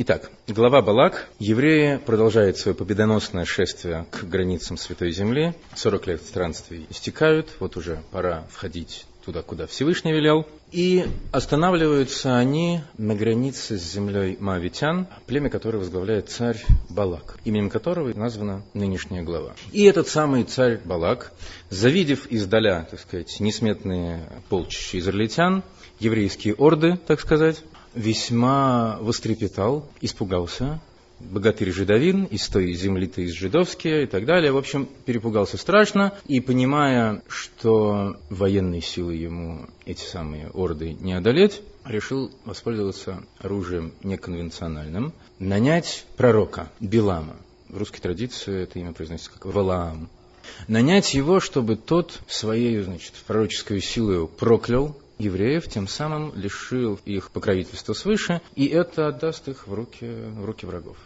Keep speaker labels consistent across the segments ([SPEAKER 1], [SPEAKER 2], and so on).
[SPEAKER 1] Итак, глава Балак. Евреи продолжают свое победоносное шествие к границам Святой Земли. 40 лет странствий истекают, вот уже пора входить туда, куда Всевышний велел. И останавливаются они на границе с землей Моавитян, племя которое возглавляет царь Балак, именем которого названа нынешняя глава. И этот самый царь Балак, завидев издаля, так сказать, несметные полчища израильтян, еврейские орды, так сказать, весьма вострепетал, испугался. Богатырь жидовин, из той земли-то из жидовские и так далее. В общем, перепугался страшно. И понимая, что военные силы ему эти самые орды не одолеть, решил воспользоваться оружием неконвенциональным, нанять пророка Билама. В русской традиции это имя произносится как Валаам. Нанять его, чтобы тот своей, значит, пророческой силой проклял евреев, тем самым лишил их покровительства свыше, и это отдаст их в руки, в руки врагов.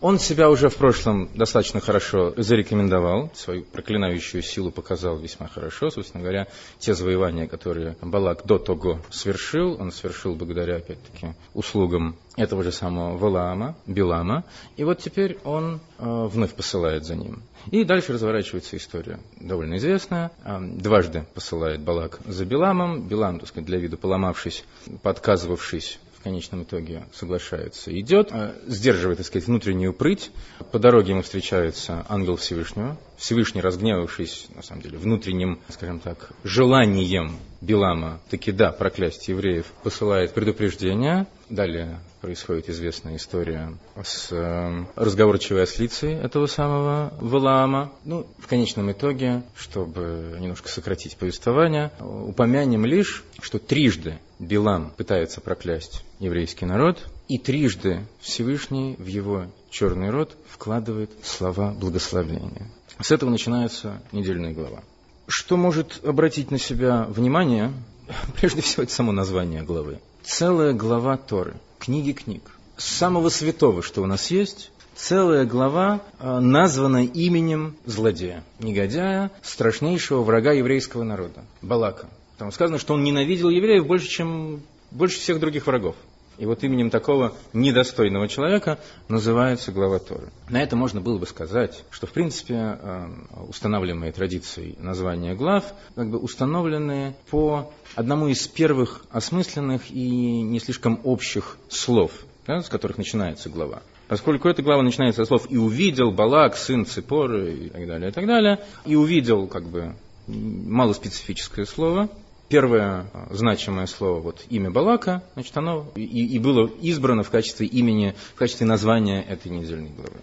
[SPEAKER 1] Он себя уже в прошлом достаточно хорошо зарекомендовал, свою проклинающую силу показал весьма хорошо. Собственно говоря, те завоевания, которые Балак до того совершил, он совершил благодаря, опять-таки, услугам этого же самого Валаама, Билама. И вот теперь он э, вновь посылает за ним. И дальше разворачивается история, довольно известная. Э, дважды посылает Балак за Биламом. Билам, так сказать, для виду поломавшись, подказывавшись в конечном итоге соглашается, идет, э, сдерживает, так сказать, внутреннюю прыть. По дороге ему встречается ангел Всевышнего. Всевышний, разгневавшись, на самом деле, внутренним, скажем так, желанием Билама, таки да, проклясть евреев, посылает предупреждение. Далее происходит известная история с э, разговорчивой ослицей этого самого Валаама. Ну, в конечном итоге, чтобы немножко сократить повествование, упомянем лишь, что трижды Билам пытается проклясть еврейский народ, и трижды Всевышний в его черный рот вкладывает слова благословения. С этого начинается недельная глава. Что может обратить на себя внимание, прежде всего, это само название главы. Целая глава Торы, книги книг. Самого святого, что у нас есть, целая глава а, названа именем злодея, негодяя, страшнейшего врага еврейского народа, Балака. Там сказано, что он ненавидел евреев больше, чем больше всех других врагов. И вот именем такого недостойного человека называется глава Торы. На это можно было бы сказать, что в принципе э, устанавливаемые традицией названия глав как бы установлены по одному из первых осмысленных и не слишком общих слов, да, с которых начинается глава. Поскольку эта глава начинается со слов «и увидел Балак, сын Ципоры» и так далее, и так далее, и увидел как бы малоспецифическое слово, первое а, значимое слово, вот имя Балака, значит, оно и, и было избрано в качестве имени, в качестве названия этой недельной главы.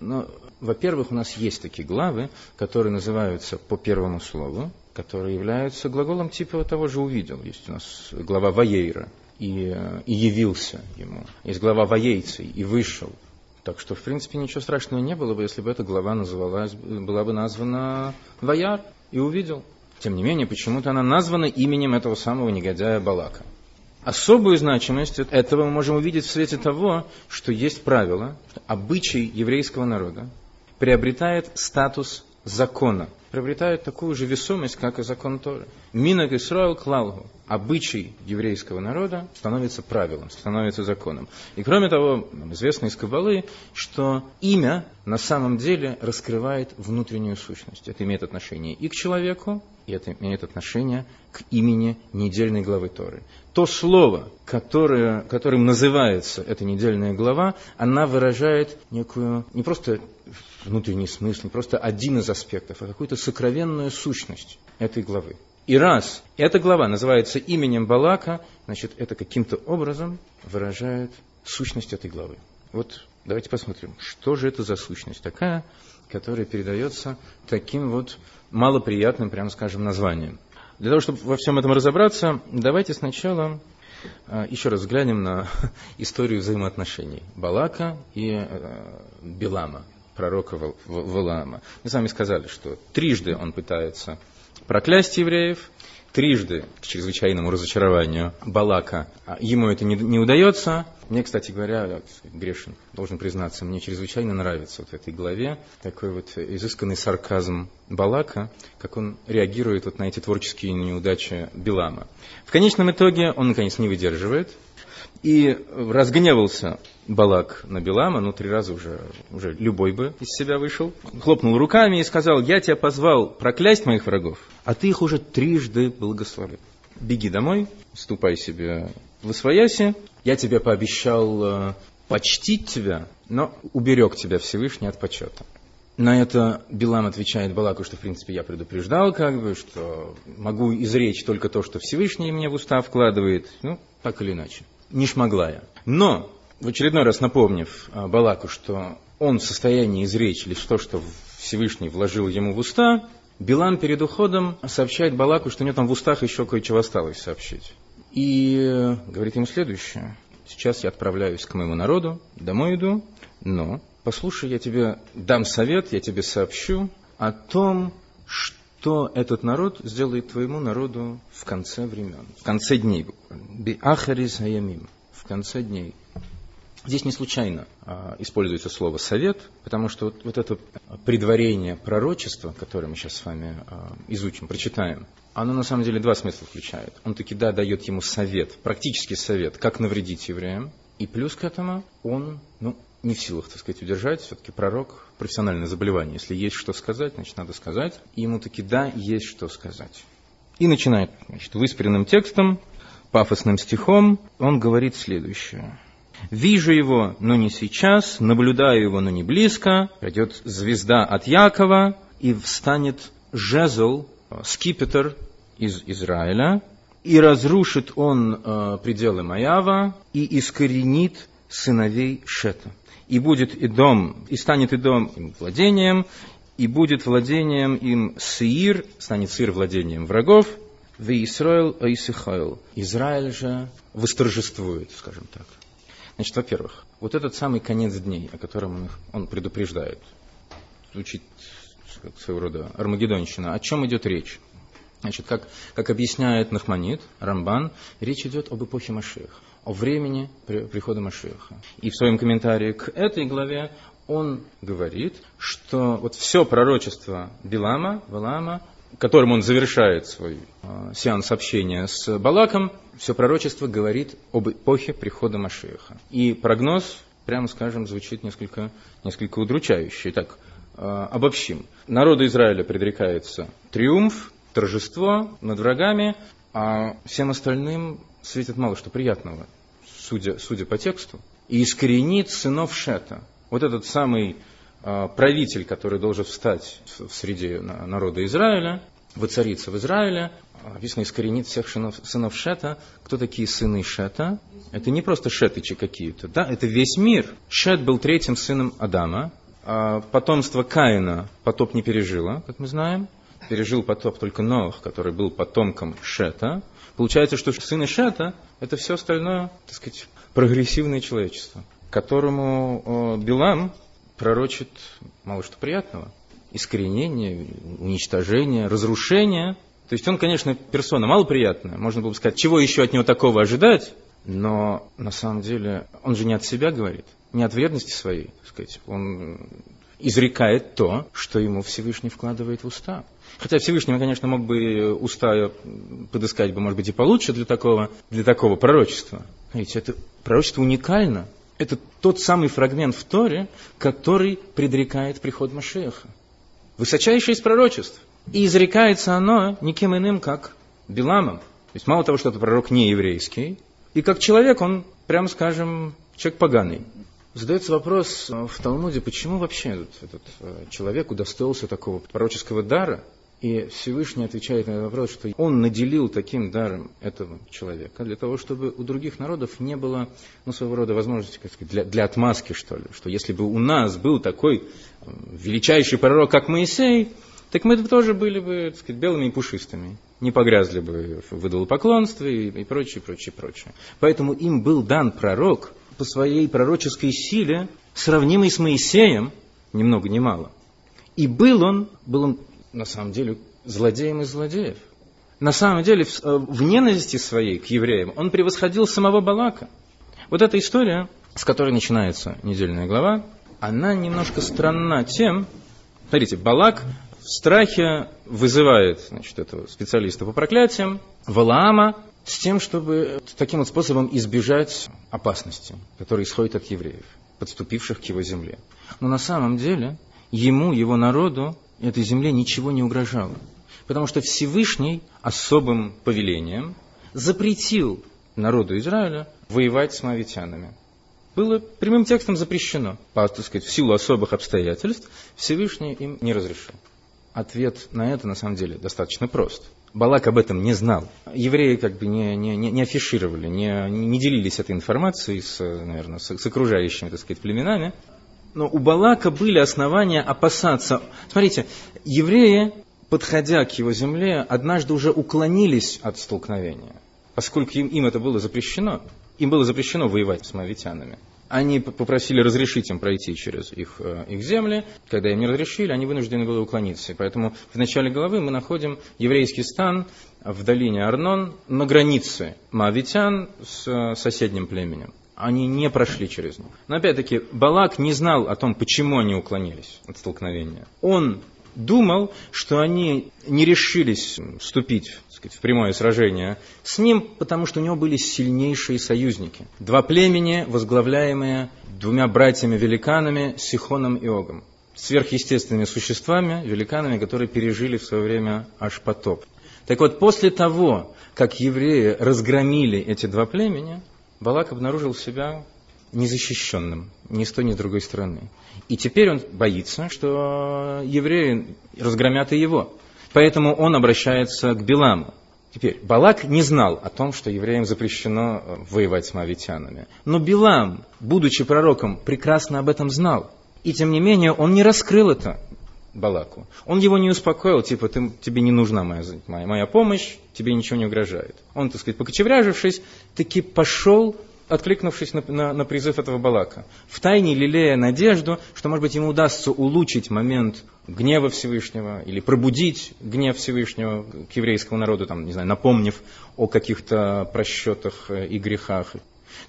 [SPEAKER 1] Но, во-первых, у нас есть такие главы, которые называются по первому слову, которые являются глаголом типа того же «увидел». Есть у нас глава Ваейра, и, и явился ему. Есть глава Ваейцей, и вышел. Так что, в принципе, ничего страшного не было бы, если бы эта глава называлась, была бы названа Ваяр, и увидел. Тем не менее, почему-то она названа именем этого самого негодяя Балака. Особую значимость этого мы можем увидеть в свете того, что есть правило, что обычай еврейского народа приобретает статус закона, приобретает такую же весомость, как и закон Торы. Минак Исраил Клалгу, обычай еврейского народа становится правилом, становится законом. И кроме того, нам известно из Кабалы, что имя на самом деле раскрывает внутреннюю сущность. Это имеет отношение и к человеку, и это имеет отношение к имени недельной главы Торы. То слово, которое, которым называется эта недельная глава, она выражает некую, не просто внутренний смысл, не просто один из аспектов, а какую-то сокровенную сущность этой главы. И раз эта глава называется именем Балака, значит, это каким-то образом выражает сущность этой главы. Вот давайте посмотрим, что же это за сущность такая, которая передается таким вот малоприятным, прямо скажем, названием. Для того, чтобы во всем этом разобраться, давайте сначала а, еще раз взглянем на историю взаимоотношений Балака и э, Билама, пророка Валаама. Мы с вами сказали, что трижды он пытается проклясть евреев, трижды к чрезвычайному разочарованию Балака. А ему это не, не удается. Мне, кстати говоря, грешен, должен признаться, мне чрезвычайно нравится вот в этой главе такой вот изысканный сарказм Балака, как он реагирует вот на эти творческие неудачи Билама. В конечном итоге он, наконец, не выдерживает и разгневался Балак на Белама, ну, три раза уже, уже любой бы из себя вышел, хлопнул руками и сказал, я тебя позвал проклясть моих врагов, а ты их уже трижды благословил. Беги домой, ступай себе в Освояси, я тебе пообещал э, почтить тебя, но уберег тебя Всевышний от почета. На это Билам отвечает Балаку, что, в принципе, я предупреждал, как бы, что могу изречь только то, что Всевышний мне в уста вкладывает, ну, так или иначе. Не шмогла я. Но, в очередной раз напомнив а, Балаку, что он в состоянии изречь лишь то, что Всевышний вложил ему в уста, Билам перед уходом сообщает Балаку, что у него там в устах еще кое-чего осталось сообщить. И говорит ему следующее. Сейчас я отправляюсь к моему народу, домой иду, но послушай, я тебе дам совет, я тебе сообщу о том, что этот народ сделает твоему народу в конце времен, в конце дней. Аямим, в конце дней. Здесь не случайно а, используется слово «совет», потому что вот, вот это предварение пророчества, которое мы сейчас с вами а, изучим, прочитаем, оно на самом деле два смысла включает. Он таки, да, дает ему совет, практический совет, как навредить евреям, и плюс к этому он, ну, не в силах, так сказать, удержать. Все-таки пророк – профессиональное заболевание. Если есть что сказать, значит, надо сказать. И ему таки да, есть что сказать. И начинает, значит, выспренным текстом, пафосным стихом, он говорит следующее. «Вижу его, но не сейчас, наблюдаю его, но не близко. Придет звезда от Якова, и встанет жезл, скипетр из Израиля, и разрушит он э, пределы Маява, и искоренит сыновей Шета и будет и дом, и станет и дом им владением, и будет владением им Сеир, станет Сир владением врагов, в Исраил Аисихайл. Израиль же восторжествует, скажем так. Значит, во-первых, вот этот самый конец дней, о котором он, он предупреждает, звучит как своего рода армагеддонщина. О чем идет речь? Значит, как, как объясняет Нахманит, Рамбан, речь идет об эпохе Машеха о времени прихода Машеха. И в своем комментарии к этой главе он говорит, что вот все пророчество Билама, Валама, которым он завершает свой э, сеанс общения с Балаком, все пророчество говорит об эпохе прихода Машеха. И прогноз, прямо скажем, звучит несколько, несколько удручающе. Итак, э, обобщим. Народу Израиля предрекается триумф, торжество над врагами, а всем остальным светит мало что приятного судя, судя по тексту, и искоренит сынов Шета. Вот этот самый правитель, который должен встать в, среде народа Израиля, воцариться в Израиле, написано, искоренит всех сынов, Шета. Кто такие сыны Шета? Это не просто шетычи какие-то, да, это весь мир. Шет был третьим сыном Адама, а потомство Каина потоп не пережило, как мы знаем. Пережил потоп только Ноах, который был потомком Шета. Получается, что сыны Шета – это все остальное, так сказать, прогрессивное человечество, которому Билам пророчит мало что приятного. Искоренение, уничтожение, разрушение. То есть он, конечно, персона малоприятная. Можно было бы сказать, чего еще от него такого ожидать? Но на самом деле он же не от себя говорит, не от вредности своей. Так сказать. Он изрекает то, что ему Всевышний вкладывает в уста. Хотя Всевышний, конечно, мог бы уста подыскать бы, может быть, и получше для такого, для такого пророчества. Видите, это пророчество уникально. Это тот самый фрагмент в Торе, который предрекает приход Машеха. Высочайшее из пророчеств. И изрекается оно никем иным, как Биламом. То есть мало того, что это пророк не еврейский, и как человек он, прямо скажем, человек поганый. Задается вопрос э, в Талмуде, почему вообще этот, этот человек удостоился такого пророческого дара, и Всевышний отвечает на этот вопрос, что он наделил таким даром этого человека для того, чтобы у других народов не было ну, своего рода возможности как сказать, для, для отмазки, что ли. Что если бы у нас был такой э, величайший пророк, как Моисей, так мы тоже были бы так сказать, белыми и пушистыми. Не погрязли бы в идолопоклонстве и, и прочее, прочее, прочее. Поэтому им был дан пророк – по своей пророческой силе, сравнимый с Моисеем, ни много ни мало. И был он, был он на самом деле злодеем из злодеев. На самом деле в, э, в ненависти своей к евреям он превосходил самого Балака. Вот эта история, с которой начинается недельная глава, она немножко странна тем, смотрите, Балак в страхе вызывает значит, этого специалиста по проклятиям, Валаама, с тем, чтобы таким вот способом избежать опасности, которая исходит от евреев, подступивших к его земле. Но на самом деле ему, его народу, этой земле ничего не угрожало. Потому что Всевышний особым повелением запретил народу Израиля воевать с моавитянами. Было прямым текстом запрещено. По, так сказать, в силу особых обстоятельств Всевышний им не разрешил. Ответ на это, на самом деле, достаточно прост. Балак об этом не знал. Евреи как бы не, не, не афишировали, не, не делились этой информацией с, наверное, с, с окружающими, так сказать, племенами. Но у Балака были основания опасаться. Смотрите, евреи, подходя к его земле, однажды уже уклонились от столкновения поскольку им, им это было запрещено, им было запрещено воевать с мавитянами. Они попросили разрешить им пройти через их, э, их земли. Когда им не разрешили, они вынуждены были уклониться. Поэтому в начале главы мы находим еврейский стан в долине Арнон на границе мавитян с э, соседним племенем. Они не прошли через них. Но опять-таки, Балак не знал о том, почему они уклонились от столкновения. Он думал, что они не решились вступить сказать, в прямое сражение с ним, потому что у него были сильнейшие союзники. Два племени, возглавляемые двумя братьями-великанами Сихоном и Огом. Сверхъестественными существами, великанами, которые пережили в свое время аж потоп. Так вот, после того, как евреи разгромили эти два племени, Балак обнаружил себя незащищенным ни с той, ни с другой стороны. И теперь он боится, что евреи разгромят и его. Поэтому он обращается к Биламу. Теперь, Балак не знал о том, что евреям запрещено э, воевать с мавитянами. Но Билам, будучи пророком, прекрасно об этом знал. И тем не менее, он не раскрыл это Балаку. Он его не успокоил, типа, ты, тебе не нужна моя, моя, моя помощь, тебе ничего не угрожает. Он, так сказать, покочевряжившись, таки пошел откликнувшись на, на, на призыв этого Балака, в тайне лелея надежду, что, может быть, ему удастся улучшить момент гнева Всевышнего или пробудить гнев Всевышнего к еврейскому народу, там, не знаю, напомнив о каких-то просчетах э, и грехах.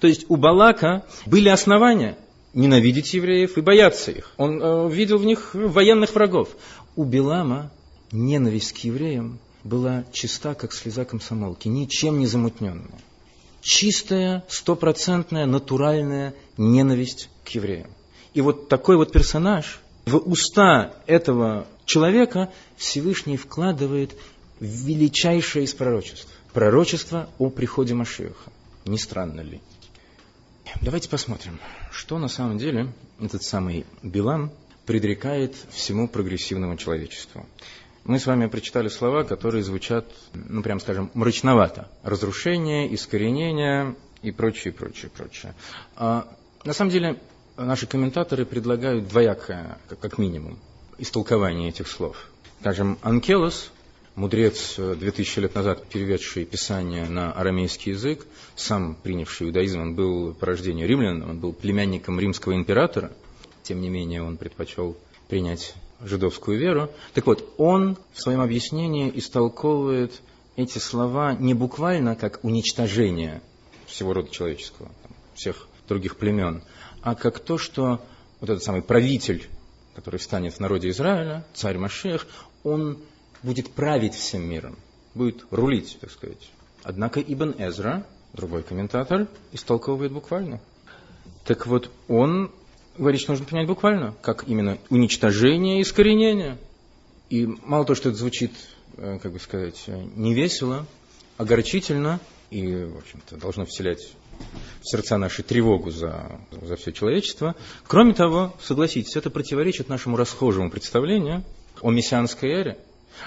[SPEAKER 1] То есть у Балака были основания ненавидеть евреев и бояться их. Он э, видел в них военных врагов. У Белама ненависть к евреям была чиста, как слеза комсомолки, ничем не замутненная чистая, стопроцентная, натуральная ненависть к евреям. И вот такой вот персонаж в уста этого человека Всевышний вкладывает величайшее из пророчеств. Пророчество о приходе Машеха. Не странно ли? Давайте посмотрим, что на самом деле этот самый Билам предрекает всему прогрессивному человечеству мы с вами прочитали слова, которые звучат, ну, прям скажем, мрачновато. Разрушение, искоренение и прочее, прочее, прочее. А, на самом деле, наши комментаторы предлагают двоякое, как минимум, истолкование этих слов. Скажем, Анкелос, мудрец 2000 лет назад переведший Писание на арамейский язык, сам принявший иудаизм, он был по рождению римлян, он был племянником римского императора, тем не менее он предпочел принять жидовскую веру. Так вот, он в своем объяснении истолковывает эти слова не буквально как уничтожение всего рода человеческого, всех других племен, а как то, что вот этот самый правитель, который встанет в народе Израиля, царь Машех, он будет править всем миром, будет рулить, так сказать. Однако Ибн Эзра, другой комментатор, истолковывает буквально. Так вот, он говорить, что нужно понять буквально, как именно уничтожение и искоренение. И мало того, что это звучит, э, как бы сказать, э, невесело, огорчительно, и, в общем-то, должно вселять в сердца наши тревогу за, за все человечество. Кроме того, согласитесь, это противоречит нашему расхожему представлению о мессианской эре.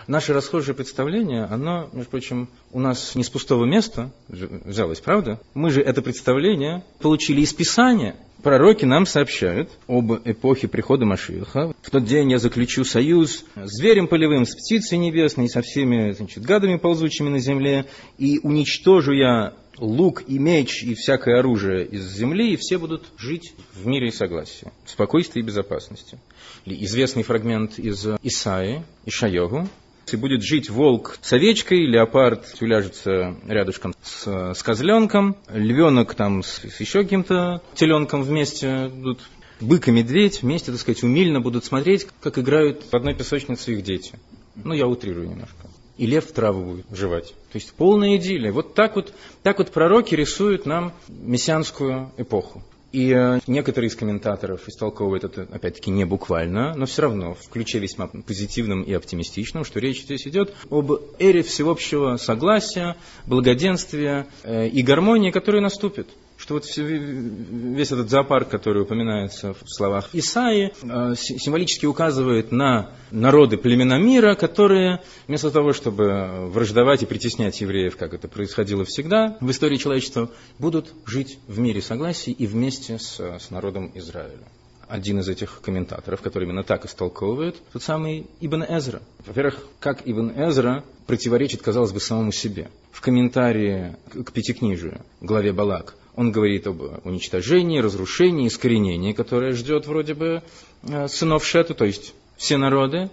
[SPEAKER 1] Наше расхожее представление, оно, между прочим, у нас не с пустого места взялось, правда? Мы же это представление получили из Писания – Пророки нам сообщают об эпохе прихода Машиха. В тот день я заключу союз с зверем полевым, с птицей небесной, со всеми значит, гадами, ползучими на земле, и уничтожу я лук и меч и всякое оружие из земли, и все будут жить в мире и согласии, в спокойствии и безопасности. Или известный фрагмент из Исаи, Ишайогу, и будет жить волк с овечкой, леопард уляжется рядышком с, с козленком, львенок там с, с еще каким-то теленком вместе будут бык и медведь вместе, так сказать, умильно будут смотреть, как играют в одной песочнице их дети. Ну, я утрирую немножко. и лев траву будет жевать. То есть полная идиллия. Вот так вот, так вот пророки рисуют нам мессианскую эпоху. И э, некоторые из комментаторов истолковывают это, опять-таки, не буквально, но все равно в ключе весьма позитивном и оптимистичном, что речь здесь идет об эре всеобщего согласия, благоденствия э, и гармонии, которая наступит что вот весь этот зоопарк, который упоминается в словах Исаи, э, символически указывает на народы племена мира, которые вместо того, чтобы враждовать и притеснять евреев, как это происходило всегда в истории человечества, будут жить в мире согласия и вместе с, с народом Израиля один из этих комментаторов, который именно так истолковывает, тот самый Ибн Эзра. Во-первых, как Ибн Эзра противоречит, казалось бы, самому себе. В комментарии к Пятикнижию, главе Балак, он говорит об уничтожении, разрушении, искоренении, которое ждет вроде бы э, сынов Шета, то есть все народы.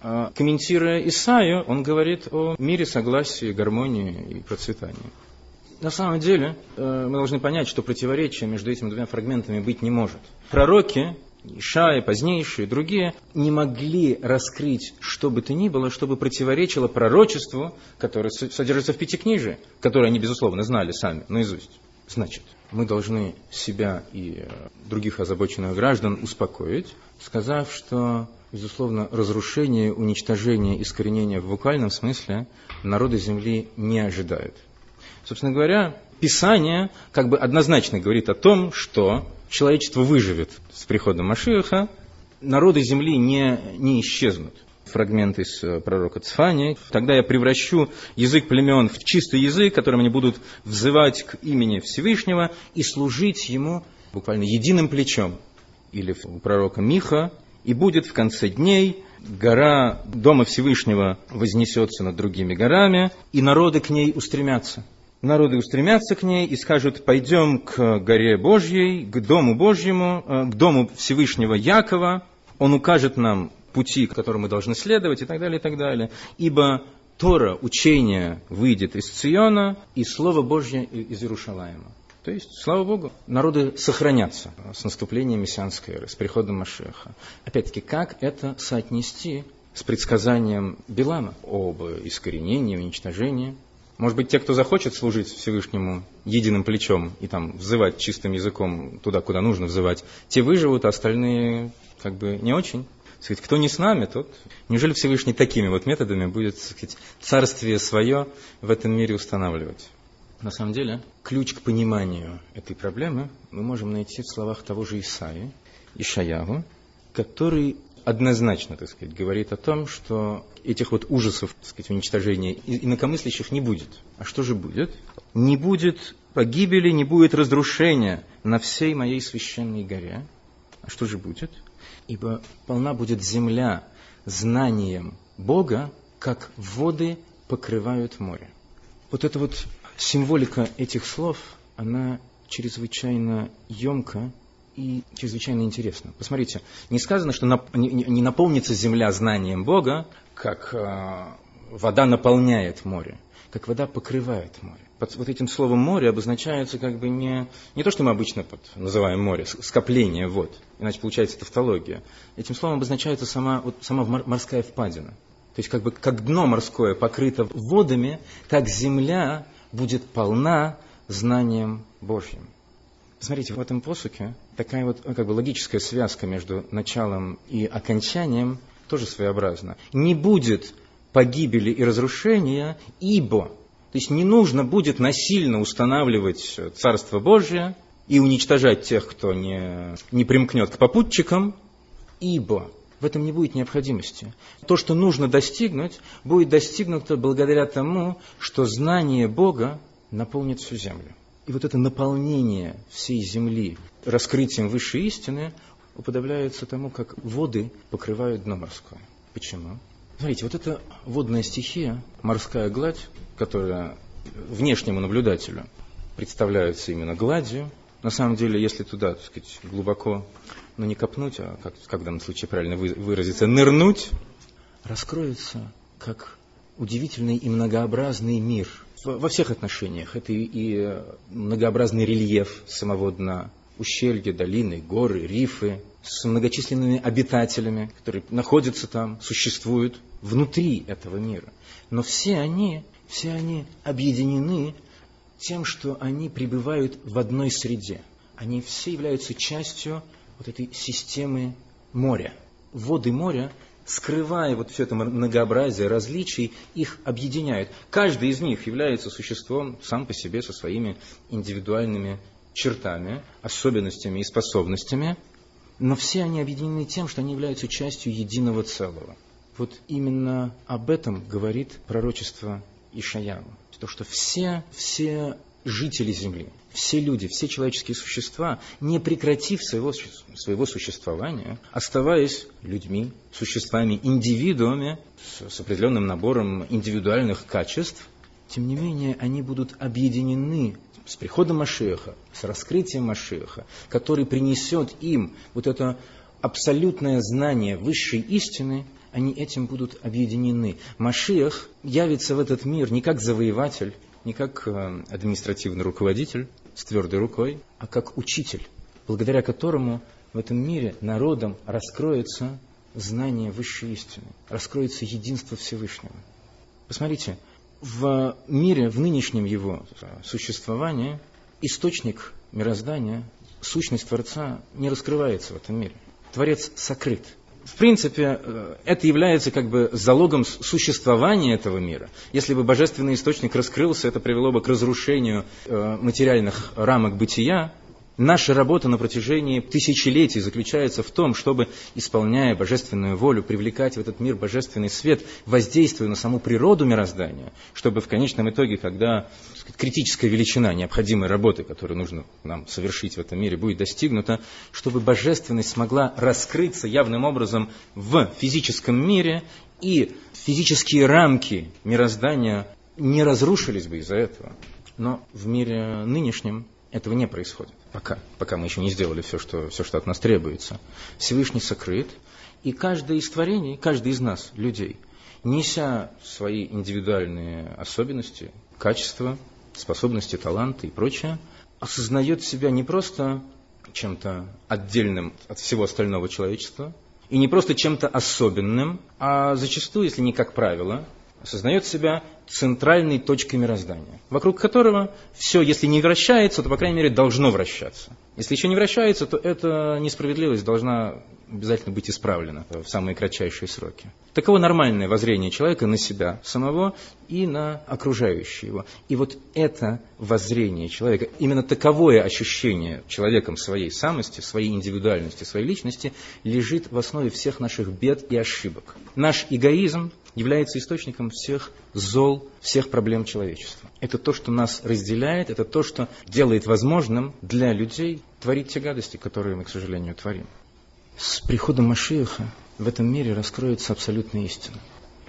[SPEAKER 1] А комментируя Исаию, он говорит о мире, согласии, гармонии и процветании. На самом деле, э, мы должны понять, что противоречия между этими двумя фрагментами быть не может. Пророки, Ишая, позднейшие, другие, не могли раскрыть что бы то ни было, чтобы противоречило пророчеству, которое содержится в Пятикнижии, которое они, безусловно, знали сами наизусть. Значит, мы должны себя и э, других озабоченных граждан успокоить, сказав, что, безусловно, разрушение, уничтожение, искоренение в буквальном смысле народы Земли не ожидают. Собственно говоря, Писание как бы однозначно говорит о том, что человечество выживет с приходом Машиаха, народы Земли не, не исчезнут фрагмент из э, пророка Цфани. Тогда я превращу язык племен в чистый язык, которым они будут взывать к имени Всевышнего и служить ему буквально единым плечом. Или у пророка Миха. И будет в конце дней гора Дома Всевышнего вознесется над другими горами, и народы к ней устремятся. Народы устремятся к ней и скажут, пойдем к горе Божьей, к Дому Божьему, э, к Дому Всевышнего Якова. Он укажет нам пути, которым мы должны следовать и так далее, и так далее. Ибо Тора, учение выйдет из Циона, и Слово Божье из Иерушалаема. То есть, слава Богу, народы сохранятся с наступлением мессианской эры, с приходом Машеха. Опять-таки, как это соотнести с предсказанием Билама об искоренении, уничтожении? Может быть, те, кто захочет служить Всевышнему единым плечом и там взывать чистым языком туда, куда нужно взывать, те выживут, а остальные как бы не очень сказать, кто не с нами, тот... Неужели Всевышний такими вот методами будет сказать, царствие свое в этом мире устанавливать? На самом деле, ключ к пониманию этой проблемы мы можем найти в словах того же Исаи, Ишаягу, который однозначно, так сказать, говорит о том, что этих вот ужасов, так сказать, уничтожения инакомыслящих не будет. А что же будет? Не будет погибели, не будет разрушения на всей моей священной горе. А что же будет? Ибо полна будет земля знанием Бога, как воды покрывают море. Вот эта вот символика этих слов, она чрезвычайно емка и чрезвычайно интересна. Посмотрите, не сказано, что не наполнится земля знанием Бога, как а, вода наполняет море, как вода покрывает море под вот этим словом море обозначается как бы не, не то, что мы обычно под, называем море, скопление вод, иначе получается тавтология. Этим словом обозначается сама, вот, сама морская впадина. То есть как бы как дно морское покрыто водами, так земля будет полна знанием Божьим. Посмотрите, в этом посуке такая вот как бы логическая связка между началом и окончанием тоже своеобразна. Не будет погибели и разрушения, ибо то есть не нужно будет насильно устанавливать Царство Божие и уничтожать тех, кто не, не примкнет к попутчикам, ибо в этом не будет необходимости. То, что нужно достигнуть, будет достигнуто благодаря тому, что знание Бога наполнит всю землю. И вот это наполнение всей земли раскрытием высшей истины уподобляется тому, как воды покрывают дно морское. Почему? Смотрите, вот эта водная стихия, морская гладь, которая внешнему наблюдателю представляется именно гладью, на самом деле, если туда, так сказать, глубоко, ну не копнуть, а как, как в данном случае правильно выразиться, нырнуть, раскроется как удивительный и многообразный мир. Во всех отношениях. Это и многообразный рельеф самого дна, ущелья, долины, горы, рифы, с многочисленными обитателями, которые находятся там, существуют внутри этого мира. Но все они, все они объединены тем, что они пребывают в одной среде. Они все являются частью вот этой системы моря. Воды моря, скрывая вот все это многообразие различий, их объединяют. Каждый из них является существом сам по себе со своими индивидуальными чертами, особенностями и способностями, но все они объединены тем, что они являются частью единого целого. Вот именно об этом говорит пророчество Ишаява. То, что все, все жители Земли, все люди, все человеческие существа, не прекратив своего, своего существования, оставаясь людьми, существами, индивидуумами с, с определенным набором индивидуальных качеств, тем не менее они будут объединены с приходом Машеха, с раскрытием Машеха, который принесет им вот это абсолютное знание высшей истины, они этим будут объединены. Машех явится в этот мир не как завоеватель, не как э, административный руководитель с твердой рукой, а как учитель, благодаря которому в этом мире народам раскроется знание высшей истины, раскроется единство Всевышнего. Посмотрите, в мире, в нынешнем его существовании, источник мироздания, сущность Творца не раскрывается в этом мире. Творец сокрыт. В принципе, э, это является как бы залогом существования этого мира. Если бы божественный источник раскрылся, это привело бы к разрушению э, материальных рамок бытия, Наша работа на протяжении тысячелетий заключается в том, чтобы, исполняя божественную волю, привлекать в этот мир божественный свет, воздействуя на саму природу мироздания, чтобы в конечном итоге, когда сказать, критическая величина необходимой работы, которую нужно нам совершить в этом мире, будет достигнута, чтобы божественность смогла раскрыться явным образом в физическом мире, и физические рамки мироздания не разрушились бы из-за этого. Но в мире нынешнем этого не происходит. Пока. Пока мы еще не сделали все, что, все, что от нас требуется. Всевышний сокрыт. И каждое из творений, каждый из нас, людей, неся свои индивидуальные особенности, качества, способности, таланты и прочее, осознает себя не просто чем-то отдельным от всего остального человечества, и не просто чем-то особенным, а зачастую, если не как правило, осознает себя центральной точкой мироздания, вокруг которого все, если не вращается, то, по крайней мере, должно вращаться. Если еще не вращается, то эта несправедливость должна обязательно быть исправлена в самые кратчайшие сроки. Таково нормальное воззрение человека на себя самого и на окружающие его. И вот это воззрение человека, именно таковое ощущение человеком своей самости, своей индивидуальности, своей личности, лежит в основе всех наших бед и ошибок. Наш эгоизм, является источником всех зол, всех проблем человечества. Это то, что нас разделяет, это то, что делает возможным для людей творить те гадости, которые мы, к сожалению, творим. С приходом Машиаха в этом мире раскроется абсолютная истина.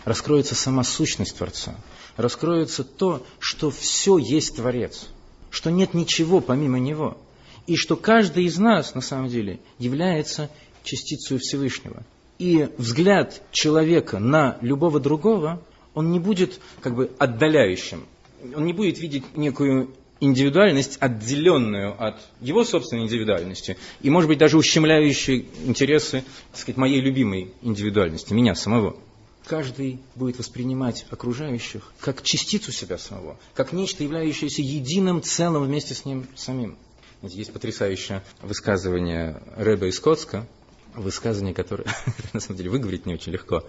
[SPEAKER 1] Раскроется сама сущность Творца. Раскроется то, что все есть Творец. Что нет ничего помимо Него. И что каждый из нас, на самом деле, является частицей Всевышнего и взгляд человека на любого другого, он не будет как бы отдаляющим. Он не будет видеть некую индивидуальность, отделенную от его собственной индивидуальности, и, может быть, даже ущемляющие интересы, так сказать, моей любимой индивидуальности, меня самого. Каждый будет воспринимать окружающих как частицу себя самого, как нечто, являющееся единым целым вместе с ним самим. Есть потрясающее высказывание Рэба из Коцка, высказывание, которое, на самом деле, выговорить не очень легко,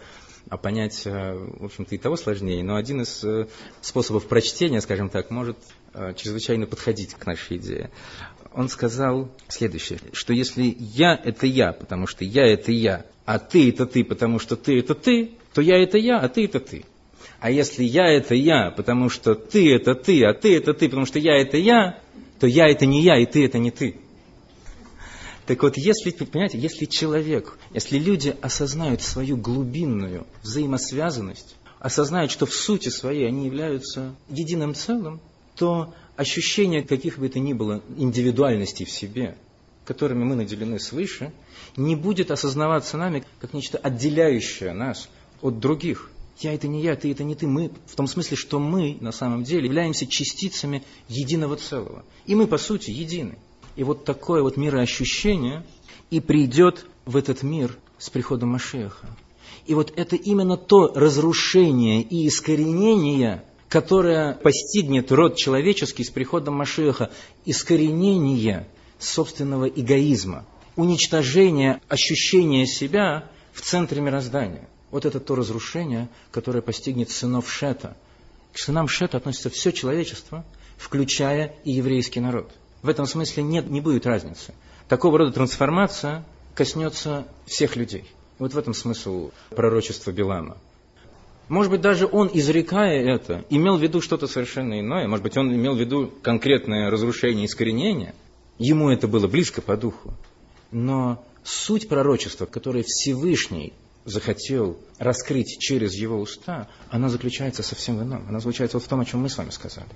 [SPEAKER 1] а понять, э, в общем-то, и того сложнее. Но один из э, способов прочтения, скажем так, может э, чрезвычайно подходить к нашей идее. Он сказал следующее, что если я – это я, потому что я – это я, а ты – это ты, потому что ты – это ты, то я – это я, а ты – это ты. А если я – это я, потому что ты – это ты, а ты – это ты, потому что я – это я, то я – это не я, и ты – это не ты. Так вот, если, понимаете, если человек, если люди осознают свою глубинную взаимосвязанность, осознают, что в сути своей они являются единым целым, то ощущение каких бы то ни было индивидуальностей в себе, которыми мы наделены свыше, не будет осознаваться нами как нечто отделяющее нас от других. Я это не я, ты это не ты. Мы в том смысле, что мы на самом деле являемся частицами единого целого. И мы, по сути, едины. И вот такое вот мироощущение и придет в этот мир с приходом Машеха. И вот это именно то разрушение и искоренение, которое постигнет род человеческий с приходом Машеха, искоренение собственного эгоизма, уничтожение ощущения себя в центре мироздания. Вот это то разрушение, которое постигнет сынов Шета. К сынам Шета относится все человечество, включая и еврейский народ. В этом смысле нет, не будет разницы. Такого рода трансформация коснется всех людей. Вот в этом смысл пророчества Билама. Может быть, даже он, изрекая это, имел в виду что-то совершенно иное. Может быть, он имел в виду конкретное разрушение, искоренение. Ему это было близко по духу. Но суть пророчества, которое Всевышний захотел раскрыть через его уста, она заключается совсем в ином. Она заключается вот в том, о чем мы с вами сказали.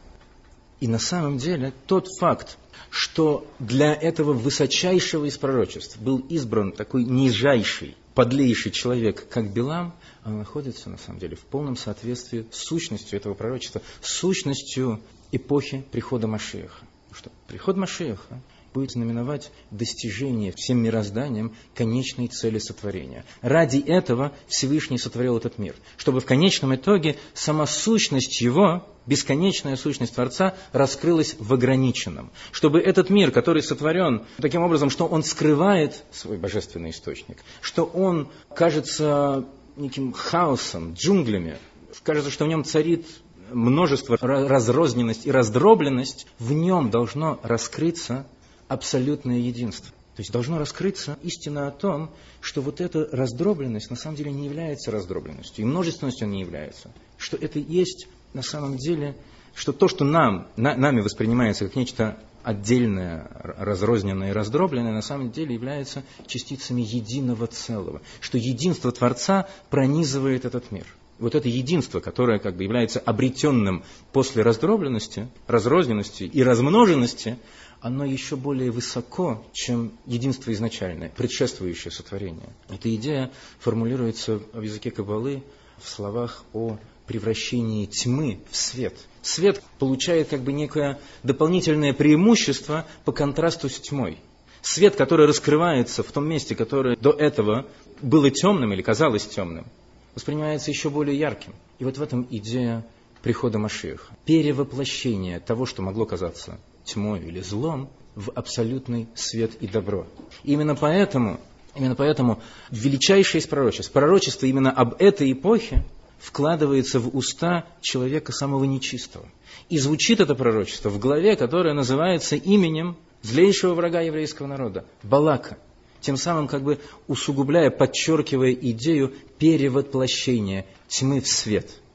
[SPEAKER 1] И на самом деле тот факт, что для этого высочайшего из пророчеств был избран такой нижайший, подлейший человек, как Билам, он находится на самом деле в полном соответствии с сущностью этого пророчества, с сущностью эпохи прихода Машеха. Что приход Машеха будет знаменовать достижение всем мирозданием конечной цели сотворения. Ради этого Всевышний сотворил этот мир, чтобы в конечном итоге сама сущность его, бесконечная сущность Творца, раскрылась в ограниченном. Чтобы этот мир, который сотворен таким образом, что он скрывает свой божественный источник, что он кажется неким хаосом, джунглями, кажется, что в нем царит множество разрозненность и раздробленность, в нем должно раскрыться абсолютное единство. То есть должно раскрыться истина о том, что вот эта раздробленность на самом деле не является раздробленностью, и множественностью не является. Что это есть на самом деле, что то, что нам, на, нами воспринимается как нечто отдельное, разрозненное и раздробленное, на самом деле является частицами единого целого. Что единство Творца пронизывает этот мир. Вот это единство, которое как бы является обретенным после раздробленности, разрозненности и размноженности, оно еще более высоко, чем единство изначальное, предшествующее сотворение. Эта идея формулируется в языке Кабалы в словах о превращении тьмы в свет. Свет получает как бы некое дополнительное преимущество по контрасту с тьмой. Свет, который раскрывается в том месте, которое до этого было темным или казалось темным, воспринимается еще более ярким. И вот в этом идея прихода Машиаха. Перевоплощение того, что могло казаться тьмой или злом в абсолютный свет и добро. Именно поэтому, именно поэтому величайшее из пророчеств, пророчество именно об этой эпохе вкладывается в уста человека самого нечистого. И звучит это пророчество в главе, которая называется именем злейшего врага еврейского народа – Балака. Тем самым как бы усугубляя, подчеркивая идею перевоплощения тьмы в свет –